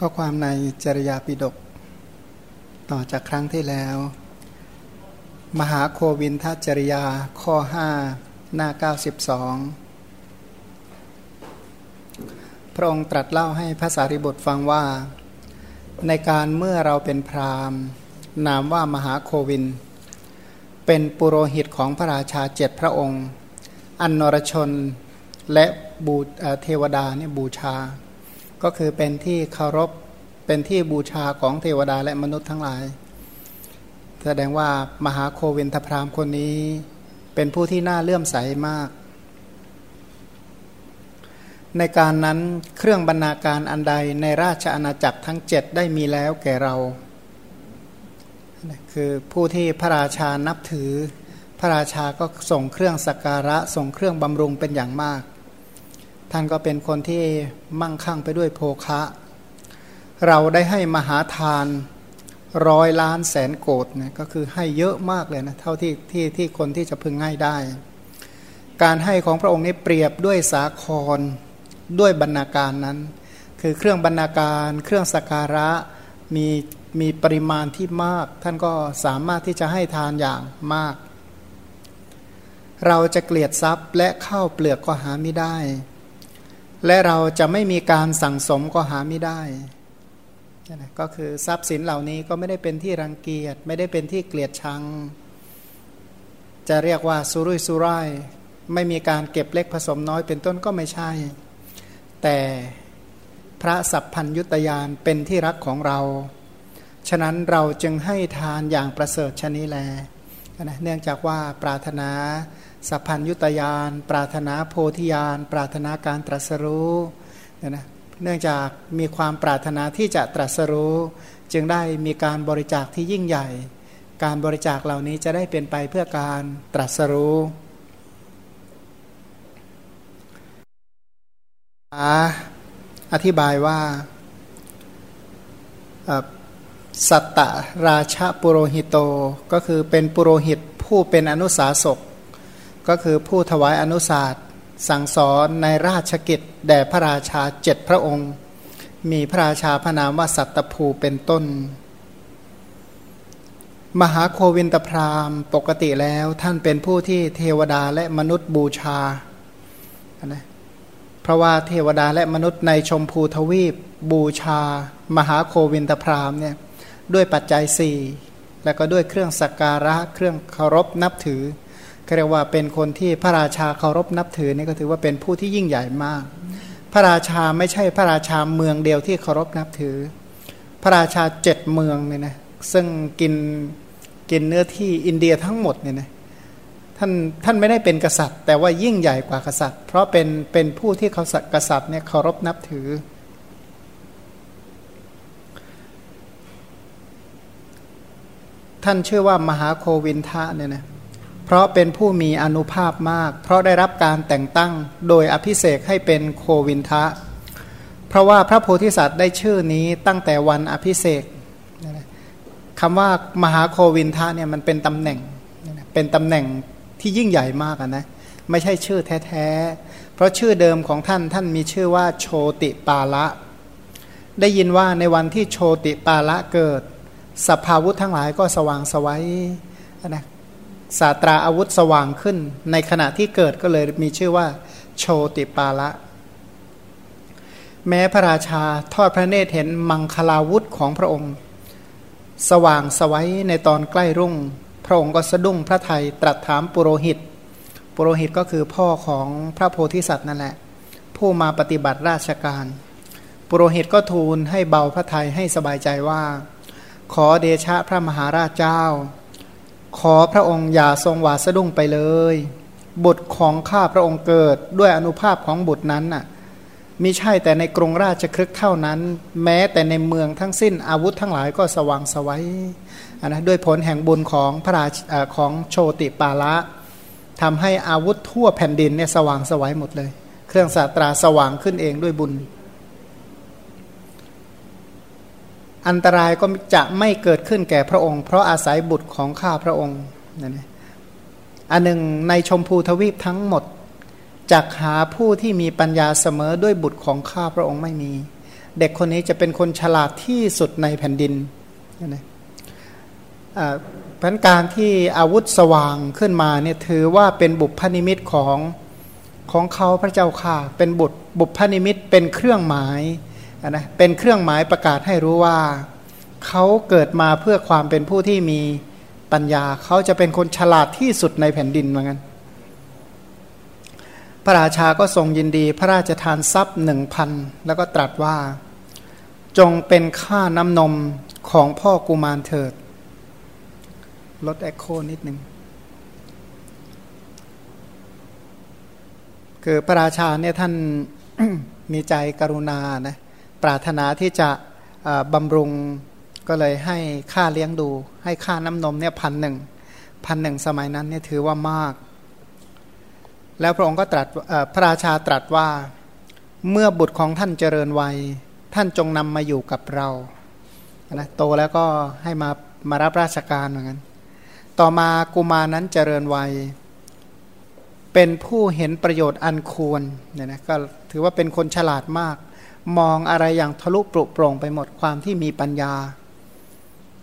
ก็ความในจริยาปิดก ต่อจากครั้งที่แล้ว มหาโควินทจริยาข้อ 5 หน้า 92 พระองค์ตรัสเล่าให้พระสารีบุตรฟังว่า ในการเมื่อเราเป็นพรามนามว่ามหาโควิน เป็นปุโรหิตของพระราชาเจ็ดพระองค์ อันนรชนและบูเทวดาเนี่ยบูชา ก็คือเป็นที่เคารพเป็นที่บูชาของเทวดาและมนุษย์ทั้งหลาย แสดงว่ามหาโควินทพรามคนนี้เป็นผู้ที่น่าเลื่อมใสมาก ในการนั้นเครื่องบรรณาการอันใดในราชอาณาจักรทั้งเจ็ดได้มีแล้วแก่เรา คือผู้ที่พระราชานับถือ พระราชาก็ส่งเครื่องสักการะส่งเครื่องบำรุงเป็นอย่างมาก ท่านก็เป็นคนที่มั่งคั่งไปด้วยโภคะ เราได้ให้มหาทานร้อยล้านแสนโกดนะก็คือให้เยอะมากเลยนะเท่าที่ที่ที่คนที่จะพึงให้ได้ การให้ของพระองค์นี้เปรียบด้วยสาครด้วยบรรณาการนั้น คือเครื่องบรรณาการ เครื่องสักการะมีมีปริมาณที่มาก ท่านก็สามารถที่จะให้ทานอย่างมาก เราจะเกลียดทรัพย์และข้าวเปลือกก็หาไม่ได้ และเราจะไม่มีการสั่งสมก็หาไม่ได้ก็คือทรัพย์สินเหล่านี้ก็ไม่ได้เป็นที่รังเกียจไม่ได้เป็นที่เกลียดชัง จะเรียกว่าสุรุ่ยสุร่ายไม่มีการเก็บเล็กผสมน้อยเป็นต้นก็ไม่ใช่ แต่พระสัพพัญยุตยานเป็นที่รักของเรา ฉะนั้นเราจึงให้ทานอย่างประเสริฐชนี้แลเนื่องจากว่าปรารถนา สัพพัญยุตยาน ปรารถนาโพธิญาณ ปรารถนาการตรัสรู้เนี่ยนะเนื่องจากมีความปรารถนาที่จะตรัสรู้ จึงได้มีการบริจาคที่ยิ่งใหญ่ การบริจาคเหล่านี้จะได้เป็นไปเพื่อการตรัสรู้อธิบายว่าสัตตราชปุโรหิโตก็คือเป็นปุโรหิตผู้เป็นอนุสาสก ก็คือผู้ถวายอนุสาสสั่งสอนในราชกิจ แด่พระราชาเจ็ดพระองค์ มีพระราชาพระนามว่าสัตตภูเป็นต้น มหาโควินตพรามปกติแล้วท่านเป็นผู้ที่เทวดาและมนุษย์บูชานะเพราะว่าเทวดาและมนุษย์ในชมพูทวีป บูชา มหาโควินตพรามเนี่ยด้วยปัจจัยสี่แล้วก็ด้วยเครื่องสักการะเครื่องเคารพนับถือ เรียกว่าเป็นคนที่พระราชาเคารพนับถือนี่ก็ถือว่าเป็นผู้ที่ยิ่งใหญ่มาก พระราชาไม่ใช่พระราชาเมืองเดียวที่เคารพนับถือ พระราชาเจ็ดเมืองเนี่ยนะซึ่งกินกินเนื้อที่อินเดียทั้งหมดเนี่ยนะท่านท่านไม่ได้เป็นกษัตริย์ แต่ว่ายิ่งใหญ่กว่ากษัตริย์ เพราะเป็นเป็นผู้ที่เขากษัตริย์เนี่ยเคารพนับถือ ท่านชื่อว่ามหาโควินทะเนี่ยนะ เพราะเป็นผู้มีอนุภาพมาก เพราะได้รับการแต่งตั้งโดยอภิเศกให้เป็นโควินทะ เพราะว่าพระโพธิสัตว์ได้ชื่อนี้ตั้งแต่วันอภิเศกคำว่ามหาโควินทะเนี่ยมันเป็นตำแหน่ง เป็นตำแหน่งที่ยิ่งใหญ่มากนะ ไม่ใช่ชื่อแท้ๆ เพราะชื่อเดิมของท่านท่านมีชื่อว่าโชติปาละ ได้ยินว่าในวันที่โชติปาละเกิดสภาวุธทั้งหลายก็สว่างสวัยนะ ศาตราอาวุธสว่างขึ้น ในขณะที่เกิดก็เลยมีชื่อว่า โชติปาละ แม้พระราชาทอดพระเนตรเห็นมังคลาวุธของพระองค์ สว่างสวัยในตอนใกล้รุ่ง พระองค์ก็สะดุ้งพระไทยตรัสถามปุโรหิต ปุโรหิตก็คือพ่อของพระโพธิสัตว์นั่นแหละ ผู้มาปฏิบัติราชการ ปุโรหิตก็ทูลให้เบาพระไทยให้สบายใจว่า ขอเดชะพระมหาราชเจ้า ขอพระองค์อย่าทรงหวาสะดุ้งไปเลย บุตรของข้าพระองค์เกิดด้วยอนุภาพของบุตรนั้นน่ะมิใช่แต่ในกรุงราชครึกเท่านั้น แม้แต่ในเมืองทั้งสิ้นอาวุธทั้งหลายก็สว่างสวัยนะด้วยผลแห่งบุญของพระราชของโชติปาละทำให้อาวุธทั่วแผ่นดินเนี่ยสว่างสวัยหมดเลย เครื่องศาสตราสว่างขึ้นเองด้วยบุญ อันตรายก็จะไม่เกิดขึ้นแก่พระองค์ เพราะอาศัยบุตรของข้าพระองค์นั่นอันหนึ่งในชมพูทวีปทั้งหมดจักหาผู้ที่มีปัญญาเสมอด้วยบุตรของข้าพระองค์ไม่มี เด็กคนนี้จะเป็นคนฉลาดที่สุดในแผ่นดินนะพันการที่อาวุธสว่างขึ้นมาเนี่ยถือว่าเป็นบุพนิมิตของของเขาพระเจ้าค่ะ เป็นบุตรบุพนิมิตเป็นเครื่องหมาย นะเป็นเครื่องหมายประกาศให้รู้ว่าเขาเกิดมาเพื่อความเป็นผู้ที่มีปัญญา เขาจะเป็นคนฉลาดที่สุดในแผ่นดินเหมือนกันพระราชาก็ทรงยินดีพระราชทานทรัพย์หนึ่งพันแล้วก็ตรัสว่า จงเป็นค่าน้ำนมของพ่อกุมารเถิด ลดแอคโคนิดหนึ่งคือพระราชาเนี่ยท่านมีใจกรุณานะ ปรารถนาที่จะบำรุงก็เลยให้ค่าเลี้ยงดู ให้ค่าน้ำนมเนี่ยพันหนึ่งพันหนึ่งสมัยนั้นเนี่ยถือว่ามาก แล้วพระองค์ก็ตรัสพระราชาตรัสว่าเมื่อบุตรของท่านเจริญวัย ท่านจงนำมาอยู่กับเรานะโตแล้วก็ให้มามารับราชการเหมือนกันต่อมากุมานั้นเจริญวัย เป็นผู้เห็นประโยชน์อันควรเนี่ยนะก็ถือว่าเป็นคนฉลาดมาก มองอะไรอย่างทะลุปรุโปร่งไปหมดความที่มีปัญญา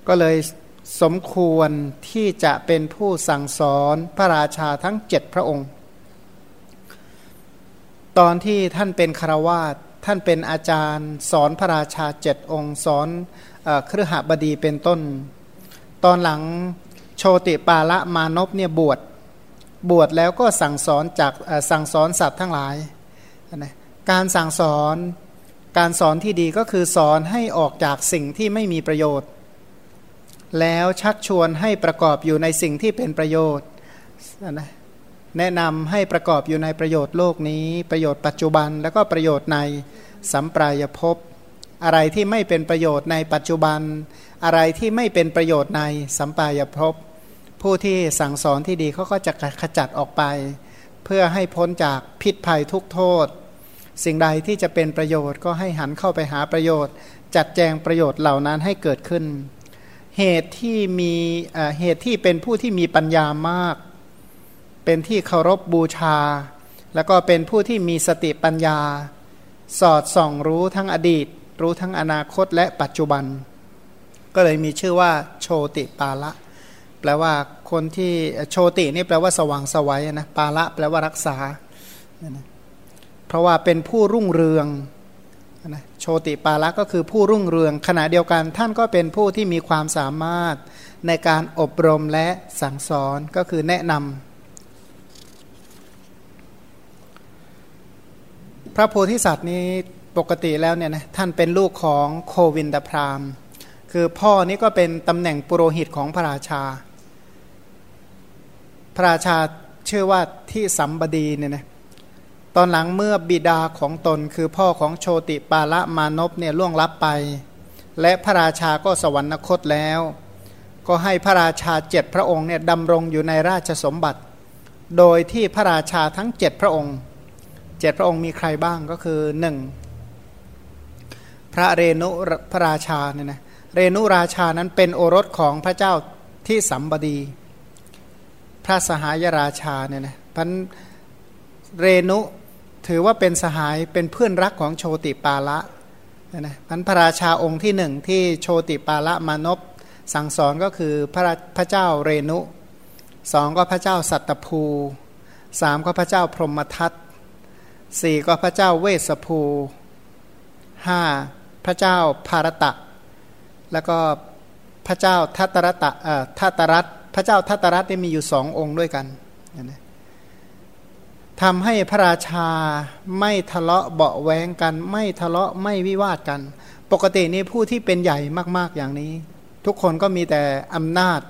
ก็เลยสมควรที่จะเป็นผู้สั่งสอนพระราชาทั้งเจ็ดพระองค์ ตอนที่ท่านเป็นคารวาสท่านเป็นอาจารย์ สอนพระราชาเจ็ดองค์ สอนเครือหบดีเป็นต้น ตอนหลังโชติปาละมานพเนี่ยบวชบวชแล้วก็สั่งสอนจากสั่งสอนสัตว์ทั้งหลายนะการสั่งสอน การสอนที่ดีก็คือสอนให้ออกจากสิ่งที่ไม่มีประโยชน์ แล้วชักชวนให้ประกอบอยู่ในสิ่งที่เป็นประโยชน์นะแนะนำให้ประกอบอยู่ในประโยชน์โลกนี้ ประโยชน์ปัจจุบัน แล้วก็ประโยชน์ในสัมปรายภพอะไรที่ไม่เป็นประโยชน์ในปัจจุบัน อะไรที่ไม่เป็นประโยชน์ในสัมปรายภพผู้ที่สั่งสอนที่ดีเขาก็จะขจัดออกไป เพื่อให้พ้นจากพิษภัยทุกโทษ สิ่งใดที่จะเป็นประโยชน์ก็ให้หันเข้าไปหาประโยชน์ จัดแจงประโยชน์เหล่านั้นให้เกิดขึ้น เหตุที่มีเหตุที่เป็นผู้ที่มีปัญญามาก เป็นที่เคารพบบูชา แล้วก็เป็นผู้ที่มีสติปัญญา สอดส่องรู้ทั้งอดีต รู้ทั้งอนาคตและปัจจุบัน ก็เลยมีชื่อว่าโชติปาละ แปลว่าคนที่โชตินี่แปลว่าสว่างสวัยนะปาละแปลว่ารักษาเพราะว่าเป็นผู้รุ่งเรืองนะโชติปาละก็คือผู้รุ่งเรือง ขณะเดียวกันท่านก็เป็นผู้ที่มีความสามารถในการอบรมและสั่งสอนก็คือแนะนำพระโพธิสัตว์นี้ปกติแล้วเนี่ยนะท่านเป็นลูกของโควินดพรามคือพ่อนี้ก็เป็นตำแหน่งปุโรหิตของพระราชา พระราชาเชื่อว่าที่สัมบดีเนี่ยนะ ตอนหลังเมื่อบิดาของตนคือพ่อของโชติปาละมานพเนี่ยล่วงลับไป และพระราชาก็สวรรคตแล้ว ก็ให้พระราชาเจ็ดพระองค์เนี่ยดำรงอยู่ในราชสมบัติ โดยที่พระราชาทั้งเจ็ดพระองค์เจ็ดพระองค์มีใครบ้างก็คือหนึ่งพระเรนุพระราชาเนี่ยนะเรนุราชานั้นเป็นโอรสของพระเจ้าที่สัมบดี พระสหายราชาเนี่ยนะพันเรนุ ถือว่าเป็นสหายเป็นเพื่อนรักของโชติปาละนะพันพระราชาองค์ที่หนึ่งที่โชติปาละมานพสั่งสอนก็คือพระพระเจ้าเรนุสองก็พระเจ้าสัตตภูสามก็พระเจ้าพรหมทัตสี่ก็พระเจ้าเวสภูห้าพระเจ้าภารตะ แล้วก็พระเจ้าทัตรตะเอ่อทัตตรัตพระเจ้าทัตรัตได้มีอยู่สององค์ด้วยกันนะ ทำให้พระราชาไม่ทะเลาะเบาแวงกัน ไม่ทะเลาะไม่วิวาทกัน ปกตินี้ผู้ที่เป็นใหญ่มาก ๆอย่างนี้ ทุกคนก็มีแต่อำนาจ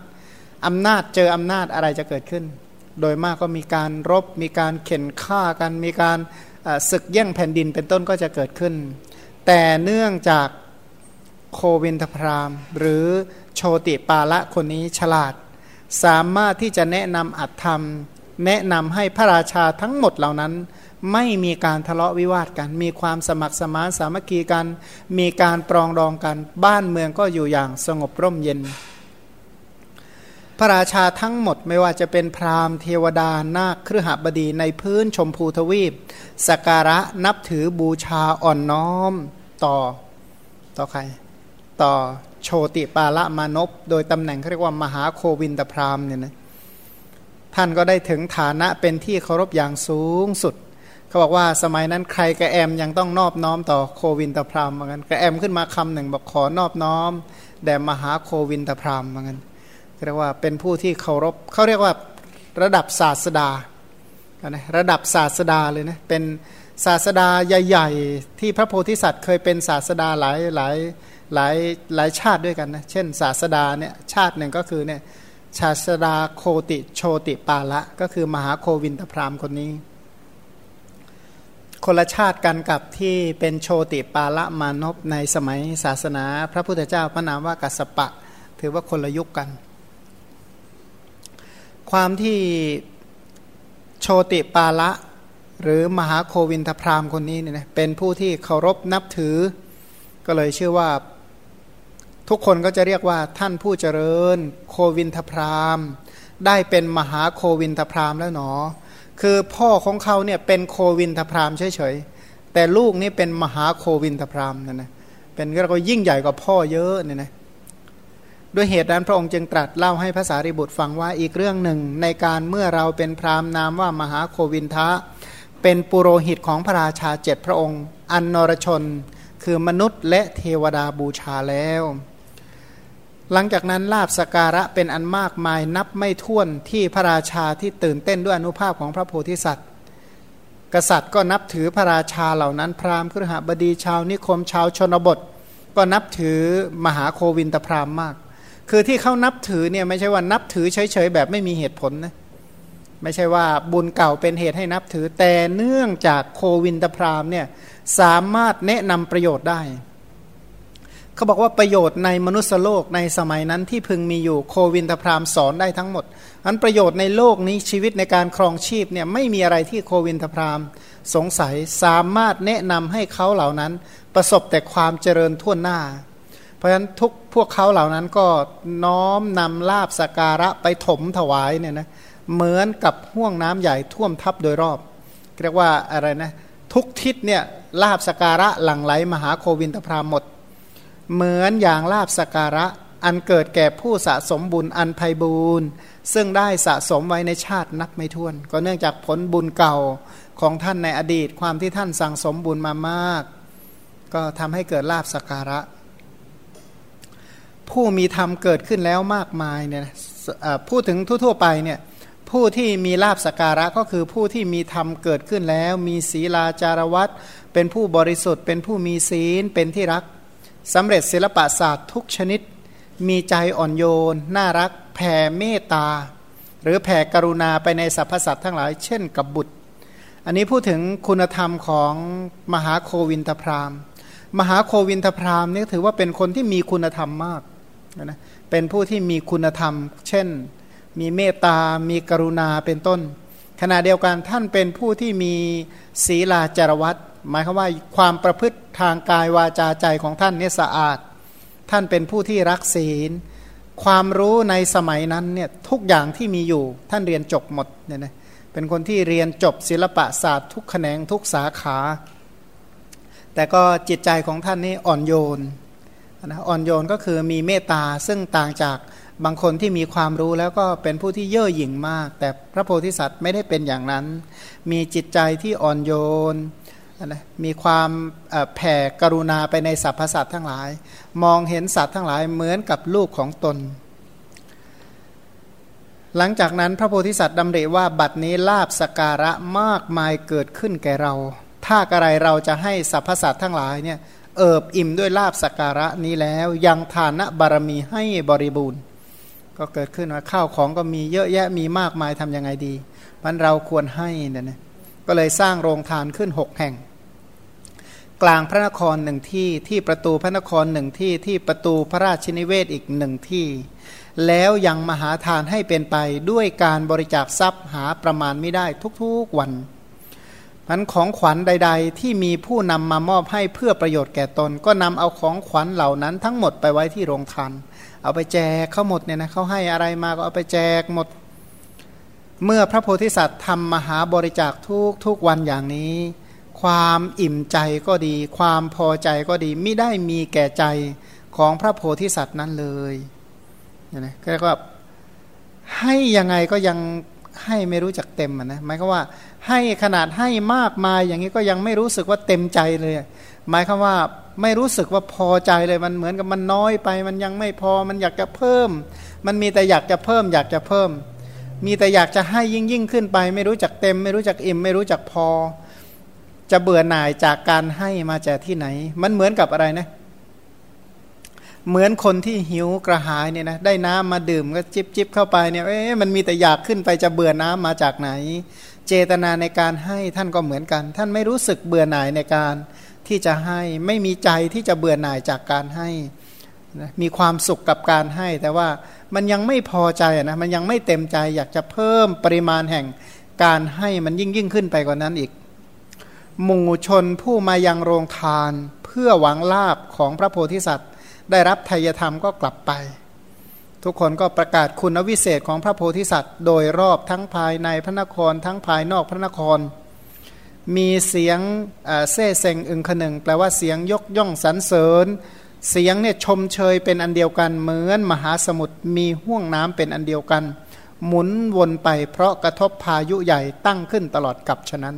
อำนาจเจออำนาจอะไรจะเกิดขึ้น โดยมากก็มีการรบ มีการเข็นฆ่ากัน มีการศึกแย่งแผ่นดินเป็นต้นก็จะเกิดขึ้น แต่เนื่องจากโควินทพราม หรือโชติปาละคนนี้ฉลาด สามารถที่จะแนะนำอัตธรรม แนะนำให้พระราชาทั้งหมดเหล่านั้น ไม่มีการทะเลาะวิวาทกัน มีความสมัครสมานสามัคคีกัน มีการปรองดองกัน บ้านเมืองก็อยู่อย่างสงบร่มเย็น พระราชาทั้งหมดไม่ว่าจะเป็นพราหมณ์เทวดานาคเครือหบดีในพื้นชมพูทวีปสการะนับถือบูชาอ่อนน้อมต่อ ต่อใคร ต่อโชติปาละมานพโดยตำแหน่งเขาเรียกว่ามหาโควินตพรามเนี่ยนะ ท่านก็ได้ถึงฐานะเป็นที่เคารพอย่างสูงสุด เขาบอกว่าสมัยนั้นใครกระแอมยังต้องนอบน้อมต่อโควินตพรามเหมือนกันกระแอมขึ้นมาคำหนึ่งบอกขอนอบน้อมแด่มหาโควินตพรามเหมือนกันเรียกว่าเป็นผู้ที่เคารพเขาเรียกว่าระดับศาสดานะระดับศาสดาเลยนะเป็นศาสดาใหญ่ๆ ที่พระโพธิสัตว์เคยเป็นศาสดาหลายหลายหลายหลายชาติด้วยกันนะเช่น ศาสดาเนี่ยชาติหนึ่งก็คือเนี่ย ศาสดาโคติโชติปาละ ก็คือมหาโควินทพรามคนนี้ คนละชาติกันกับที่เป็นโชติปาละมานพในสมัยศาสนา พระพุทธเจ้าพระนามว่ากัสปะ ถือว่าคนละยุคกัน ความที่โชติปาละ หรือมหาโควินทพรามคนนี้เนี่ยเป็นผู้ที่เคารพนับถือ ก็เลยชื่อว่า ทุกคนก็จะเรียกว่าท่านผู้เจริญ โควินทพรามได้เป็นมหาโควินทพรามแล้วหนอ คือพ่อของเขาเนี่ยเป็นโควินทพรามเฉยๆแต่ลูกนี่เป็นมหาโควินทพรามนั่นนะเป็นก็ยิ่งใหญ่กว่าพ่อเยอะเนี่ยนะด้วยเหตุนั้นพระองค์จึงตรัสเล่าให้ภาษาริบุตรฟังว่าอีกเรื่องหนึ่งในการเมื่อเราเป็นพรามนามว่ามหาโควินทะ เป็นปุโรหิตของพระราชาเจ็ดพระองค์ อันนรชน คือมนุษย์และเทวดาบูชาแล้ว หลังจากนั้นลาบสการะเป็นอันมากมายนับไม่ถ้วนที่พระราชาที่ตื่นเต้นด้วยอนุภาพของพระโพธิสัตว์ กษัตริย์ก็นับถือพระราชาเหล่านั้น พราหมณ์ครหบดีชาวนิคมชาวชนบท ก็นับถือมหาโควินตพราหมณ์มาก คือที่เขานับถือเนี่ยไม่ใช่ว่านับถือเฉยๆแบบไม่มีเหตุผลนะไม่ใช่ว่าบุญเก่าเป็นเหตุให้นับถือแต่เนื่องจากโควินตพรามเนี่ยสามารถแนะนำประโยชน์ได้ เขาบอกว่าประโยชน์ในมนุษยโลกในสมัยนั้นที่พึงมีอยู่โควินตพรามสอนได้ทั้งหมดอันประโยชน์ในโลกนี้ชีวิตในการครองชีพเนี่ยไม่มีอะไรที่โควินตพรามสงสัยสามารถแนะนำให้เขาเหล่านั้น ประสบแต่ความเจริญทั่วหน้า เพราะฉะนั้นทุกพวกเขาเหล่านั้นก็น้อมนำลาบสการะไปถมถวายเนี่ยนะเหมือนกับห่วงน้ำใหญ่ท่วมทับโดยรอบ เรียกว่าอะไรนะทุกทิศเนี่ยลาบสการะหลั่งไหลมหาโควินตพรามหมด เหมือนอย่างลาบสการะ อันเกิดแก่ผู้สะสมบุญอันไพบูรณ์ซึ่งได้สะสมไว้ในชาตินับไม่ถ้วน ก็เนื่องจากผลบุญเก่าของท่านในอดีต ความที่ท่านสั่งสมบุญมามาก ก็ทำให้เกิดลาบสการะ ผู้มีธรรมเกิดขึ้นแล้วมากมายเนี่ยพูดถึงทั่วๆไปเนี่ยผู้ที่มีลาบสการะก็คือผู้ที่มีธรรมเกิดขึ้นแล้ว มีศีลาจารวัตเป็นผู้บริสุทธิ์ เป็นผู้มีศีลเป็นที่รัก สำเร็จศิลปศาสตร์ทุกชนิด มีใจอ่อนโยน น่ารัก แผ่เมตตา หรือแผ่กรุณาไปในสรรพสัตว์ทั้งหลาย เช่นกับบุตร อันนี้พูดถึงคุณธรรมของมหาโควินทพรามมหาโควินทพรามนี่ถือว่าเป็นคนที่มีคุณธรรมมากนะเป็นผู้ที่มีคุณธรรม เช่น มีเมตตา มีกรุณาเป็นต้น ขณะเดียวกันท่านเป็นผู้ที่มีศีลาจารวัต หมายความว่าความประพฤติทางกายวาจาใจของท่านเนี่ยสะอาด ท่านเป็นผู้ที่รักศีล ความรู้ในสมัยนั้นเนี่ยทุกอย่างที่มีอยู่ท่านเรียนจบหมดเนี่ยนะเป็นคนที่เรียนจบศิลปะศาสตร์ทุกแขนงทุกสาขา แต่ก็จิตใจของท่านนี่อ่อนโยนนะอ่อนโยนก็คือมีเมตตาซึ่งต่างจากบางคนที่มีความรู้แล้วก็เป็นผู้ที่เย่อหยิ่งมาก แต่พระโพธิสัตว์ไม่ได้เป็นอย่างนั้น มีจิตใจที่อ่อนโยน นะมีความแผ่กรุณาไปในสรรพสัตว์ทั้งหลาย มองเห็นสัตว์ทั้งหลายเหมือนกับลูกของตน หลังจากนั้นพระโพธิสัตว์ดำริว่าบัดนี้ลาบสการะมากมายเกิดขึ้นแก่เรา ถ้าอะไรเราจะให้สรรพสัตว์ทั้งหลายเนี่ยเอิบอิ่มด้วยลาบสการะนี้แล้วยังทานะบารมีให้บริบูรณ์ ก็เกิดขึ้นว่าข้าวของก็มีเยอะแยะมีมากมายทำยังไงดีมันเราควรให้เนี่ยนะก็เลยสร้างโรงทานขึ้นหกแห่ง กลางพระนครหนึ่งที่ที่ประตูพระนครหนึ่งที่ที่ประตูพระราชนิเวศอีกหนึ่งที่ แล้วยังมหาทานให้เป็นไปด้วยการบริจาคทรัพย์หาประมาณไม่ได้ทุกๆวันมันของขวัญใด ๆ ที่มีผู้นำมามอบให้เพื่อประโยชน์แก่ตน ก็นำเอาของขวัญเหล่านั้นทั้งหมดไปไว้ที่โรงทานเอาไปแจกเขาหมดเนี่ยนะเขาให้อะไรมาก็เอาไปแจกหมด เมื่อพระโพธิสัตว์ทำมหาบริจาคทุกทุกวันอย่างนี้ ความอิ่มใจก็ดี ความพอใจก็ดีไม่ได้มีแก่ใจของพระโพธิสัตว์นั้นเลยเนี่ยนะก็เรียกว่าให้ยังไงก็ยังให้ไม่รู้จักเต็มนะหมายความว่าให้ขนาดให้มากมายอย่างนี้ก็ยังไม่รู้สึกว่าเต็มใจเลย หมายความว่าไม่รู้สึกว่าพอใจเลยมันเหมือนกับมันน้อยไป มันยังไม่พอมันอยากจะเพิ่ม มันมีแต่อยากจะเพิ่ม อยากจะเพิ่ม มีแต่อยากจะให้ยิ่งยิ่งขึ้นไป ไม่รู้จักเต็ม ไม่รู้จักอิ่ม ไม่รู้จักพอ จะเบื่อหน่ายจากการให้มาจากที่ไหน มันเหมือนกับอะไรนะ เหมือนคนที่หิวกระหายเนี่ยนะได้น้ำมาดื่มก็จิบจิบเข้าไปเนี่ยเอ๊ะมันมีแต่อยากขึ้นไปจะเบื่อน้ำมาจากไหน เจตนาในการให้ท่านก็เหมือนกัน ท่านไม่รู้สึกเบื่อหน่ายในการที่จะให้ไม่มีใจที่จะเบื่อหน่ายจากการให้มีความสุขกับการให้ แต่ว่ามันยังไม่พอใจนะมันยังไม่เต็มใจอยากจะเพิ่มปริมาณแห่งการให้มันยิ่งยิ่งขึ้นไปกว่านั้นอีก หมู่ชนผู้มายังโรงทาน เพื่อหวังลาบของพระโพธิสัตว์ ได้รับทายธรรมก็กลับไป ทุกคนก็ประกาศคุณวิเศษของพระโพธิสัตว์ โดยรอบทั้งภายในพระนครทั้งภายนอกพระนคร มีเสียงเซ่เซงอึงขนึงแปลว่าเสียงยกย่องสรรเสริญ เสียงเนี่ยชมเชยเป็นอันเดียวกันเหมือนมหาสมุทรมีห่วงน้ำเป็นอันเดียวกัน หมุนวนไปเพราะกระทบพายุใหญ่ตั้งขึ้นตลอดกับฉะนั้น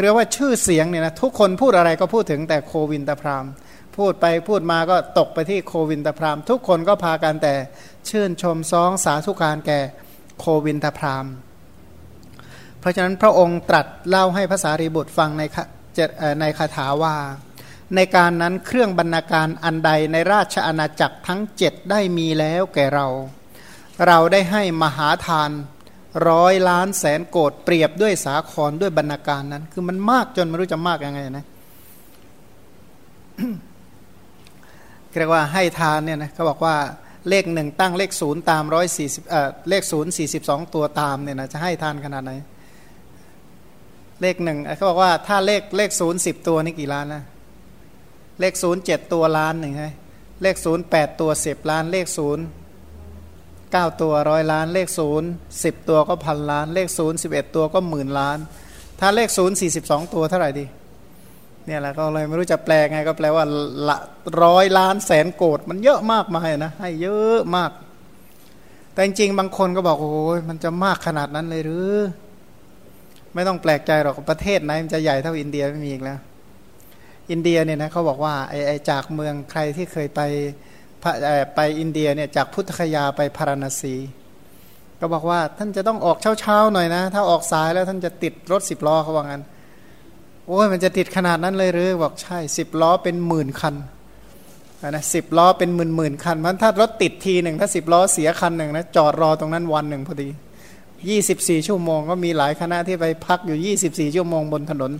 เรียกว่าชื่อเสียงเนี่ยนะทุกคนพูดอะไรก็พูดถึงแต่โควินตพรามพูดไปพูดมาก็ตกไปที่โควินตพรามทุกคนก็พากันแต่ชื่นชมซองสาธุการแก่โควินตพรามเพราะฉะนั้นพระองค์ตรัสเล่าให้ภาษารีบุตรฟังในในคาถาว่า ในการนั้นเครื่องบรรณาการอันใดในราชอาณาจักรทั้งเจ็ดได้มีแล้วแก่เรา เราได้ให้มหาทาน ร้อยล้านแสนโกดเปรียบด้วยสาครด้วยบรรณาการนั้น คือมันมากจนไม่รู้จะมากยังไงนะเรียกว่าให้ทานเนี่ยนะเขาบอกว่าเลขหนึ่งตั้งเลขศูนย์ตามร้อยสี่สิบเอ่อเลขศูนย์สี่สิบสองตัวตามเนี่ยนะจะให้ทานขนาดไหน เลขหนึ่งเขาบอกว่าถ้าเลขเลขศูนย์สิบตัวนี่กี่ล้านนะเลขศูนย์เจ็ดตัวล้านหนึ่งใช่เลขศูนย์แปดตัวสิบล้าน เลขศูนย์ เก้าตัวร้อยล้านเลขศูนย์สิบตัวก็พันล้าน เลขศูนย์สิบเอ็ดตัวก็หมื่นล้าน ถ้าเลขศูนย์สี่สิบสองตัวเท่าไหร่ดีเนี่ยแหละก็เลยไม่รู้จะแปลไงก็แปลว่าละร้อยล้านแสนโกดมันเยอะมากมายนะให้เยอะมาก แต่จริงๆบางคนก็บอกโอ้ยมันจะมากขนาดนั้นเลยหรือ ไม่ต้องแปลกใจหรอกประเทศไหนมันจะใหญ่เท่าอินเดียไม่มีอีกแล้ว อินเดียเนี่ยนะเขาบอกว่าไอ้ไอจากเมืองใครที่เคยไป ไปอินเดียเนี่ยจากพุทธคยาไปพาราณสี ก็บอกว่าท่านจะต้องออกเช้าๆหน่อยนะ ถ้าออกสายแล้วท่านจะติดรถสิบล้อเขาว่างั้นโอ้ยมันจะติดขนาดนั้นเลยหรือบอกใช่สิบล้อเป็นหมื่นคันนะสิบล้อเป็นหมื่นหมื่นคันมันถ้ารถติดทีหนึ่งถ้าสิบล้อเสียคันหนึ่งนะจอดรอตรงนั้นวันหนึ่งพอดียี่สิบสี่ชั่วโมงก็มีหลายคณะที่ไปพักอยู่ยี่สิบสี่ชั่วโมงบนถนน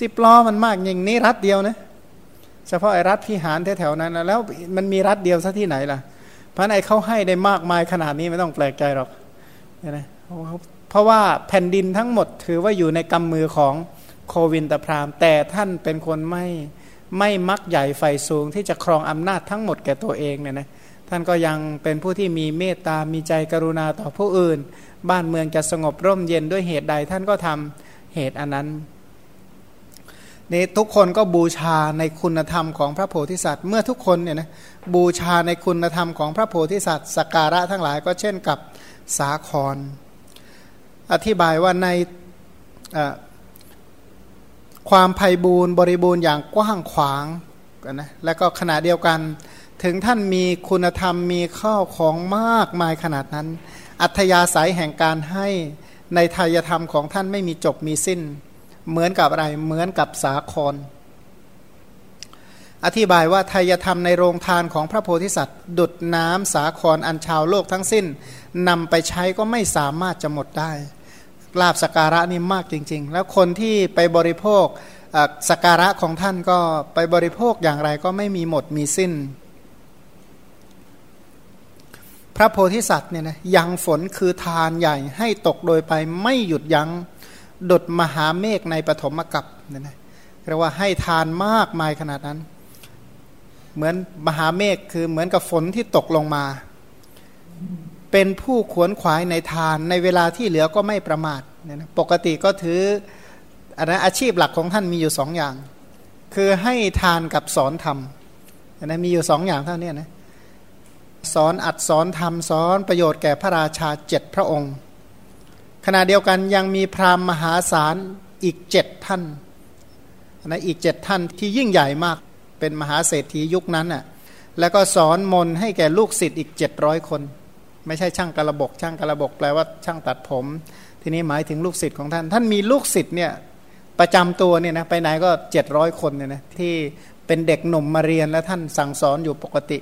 สิบล้อมันมากย่งนี้รัฐเดียวนะ เฉพาะไอ้รัฐพิหารแถวๆนั้น แล้วมันมีรัฐเดียวซะที่ไหนล่ะเพราะไอ้เขาให้ได้มากมายขนาดนี้ไม่ต้องแปลกใจหรอกนะเพราะว่าแผ่นดินทั้งหมดถือว่าอยู่ในกำมือของโควินตพรามแต่ท่านเป็นคนไม่ไม่มักใหญ่ไฟสูงที่จะครองอำนาจทั้งหมดแก่ตัวเองเนี่ยนะท่านก็ยังเป็นผู้ที่มีเมตตา มีใจกรุณาต่อผู้อื่น บ้านเมืองจะสงบร่มเย็นด้วยเหตุใดท่านก็ทำเหตุอันนั้น นี่ทุกคนก็บูชาในคุณธรรมของพระโพธิสัตว์ เมื่อทุกคนเนี่ยนะบูชาในคุณธรรมของพระโพธิสัตว์สักการะทั้งหลายก็เช่นกับสาคร อธิบายว่าในความไพ่บูรณ์บริบูรณ์อย่างกว้างขวางนะแล้วก็ขณะเดียวกัน ถึงท่านมีคุณธรรมมีข้าวของมากมายขนาดนั้น อัธยาศัยแห่งการให้ในทายธรรมของท่านไม่มีจบมีสิ้น เหมือนกับอะไร เหมือนกับสาคร อธิบายว่าทายธรรมในโรงทานของพระโพธิสัตว์ ดุดน้ำสาครอันชาวโลกทั้งสิ้นนำไปใช้ก็ไม่สามารถจะหมดได้ลาบสการะนี่มากจริง ๆ แล้วคนที่ไปบริโภคสการะของท่านก็ไปบริโภคอย่างไรก็ไม่มีหมดมีสิ้น พระโพธิสัตว์เนี่ยนะยังฝนคือทานใหญ่ให้ตกโดยไปไม่หยุดยัง้ง ดดมหาเมฆในปฐมกัปเนี่ยนะเรียกว่าให้ทานมากมายขนาดนั้น เหมือนมหาเมฆคือเหมือนกับฝนที่ตกลงมา เป็นผู้ขวนขวายในทานในเวลาที่เหลือก็ไม่ประมาทเนี่ยนะปกติก็ถืออันนั้นอาชีพหลักของท่านมีอยู่สองอย่าง คือให้ทานกับสอนธรรมอันนั้นมีอยู่สองอย่างเท่านี้นะสอนอัดสอนธรรมสอนประโยชน์แก่พระราชาเจ็ดพระองค์ ขณะเดียวกันยังมีพราหมณ์มหาศาลอีกเจ็ดท่านนะอีกเจ็ดท่านที่ยิ่งใหญ่มากเป็นมหาเศรษฐียุคนั้นน่ะแล้วก็สอนมนให้แก่ลูกศิษย์อีกเจ็ดร้อยคน ไม่ใช่ช่างกระบก ช่างกระบกแปลว่าช่างตัดผม ทีนี้หมายถึงลูกศิษย์ของท่าน ท่านมีลูกศิษย์เนี่ยประจำตัวเนี่ยนะไปไหนก็เจ็ดร้อยคนเนี่ยนะที่เป็นเด็กหนุ่มมาเรียนแล้วท่านสั่งสอนอยู่ปกติ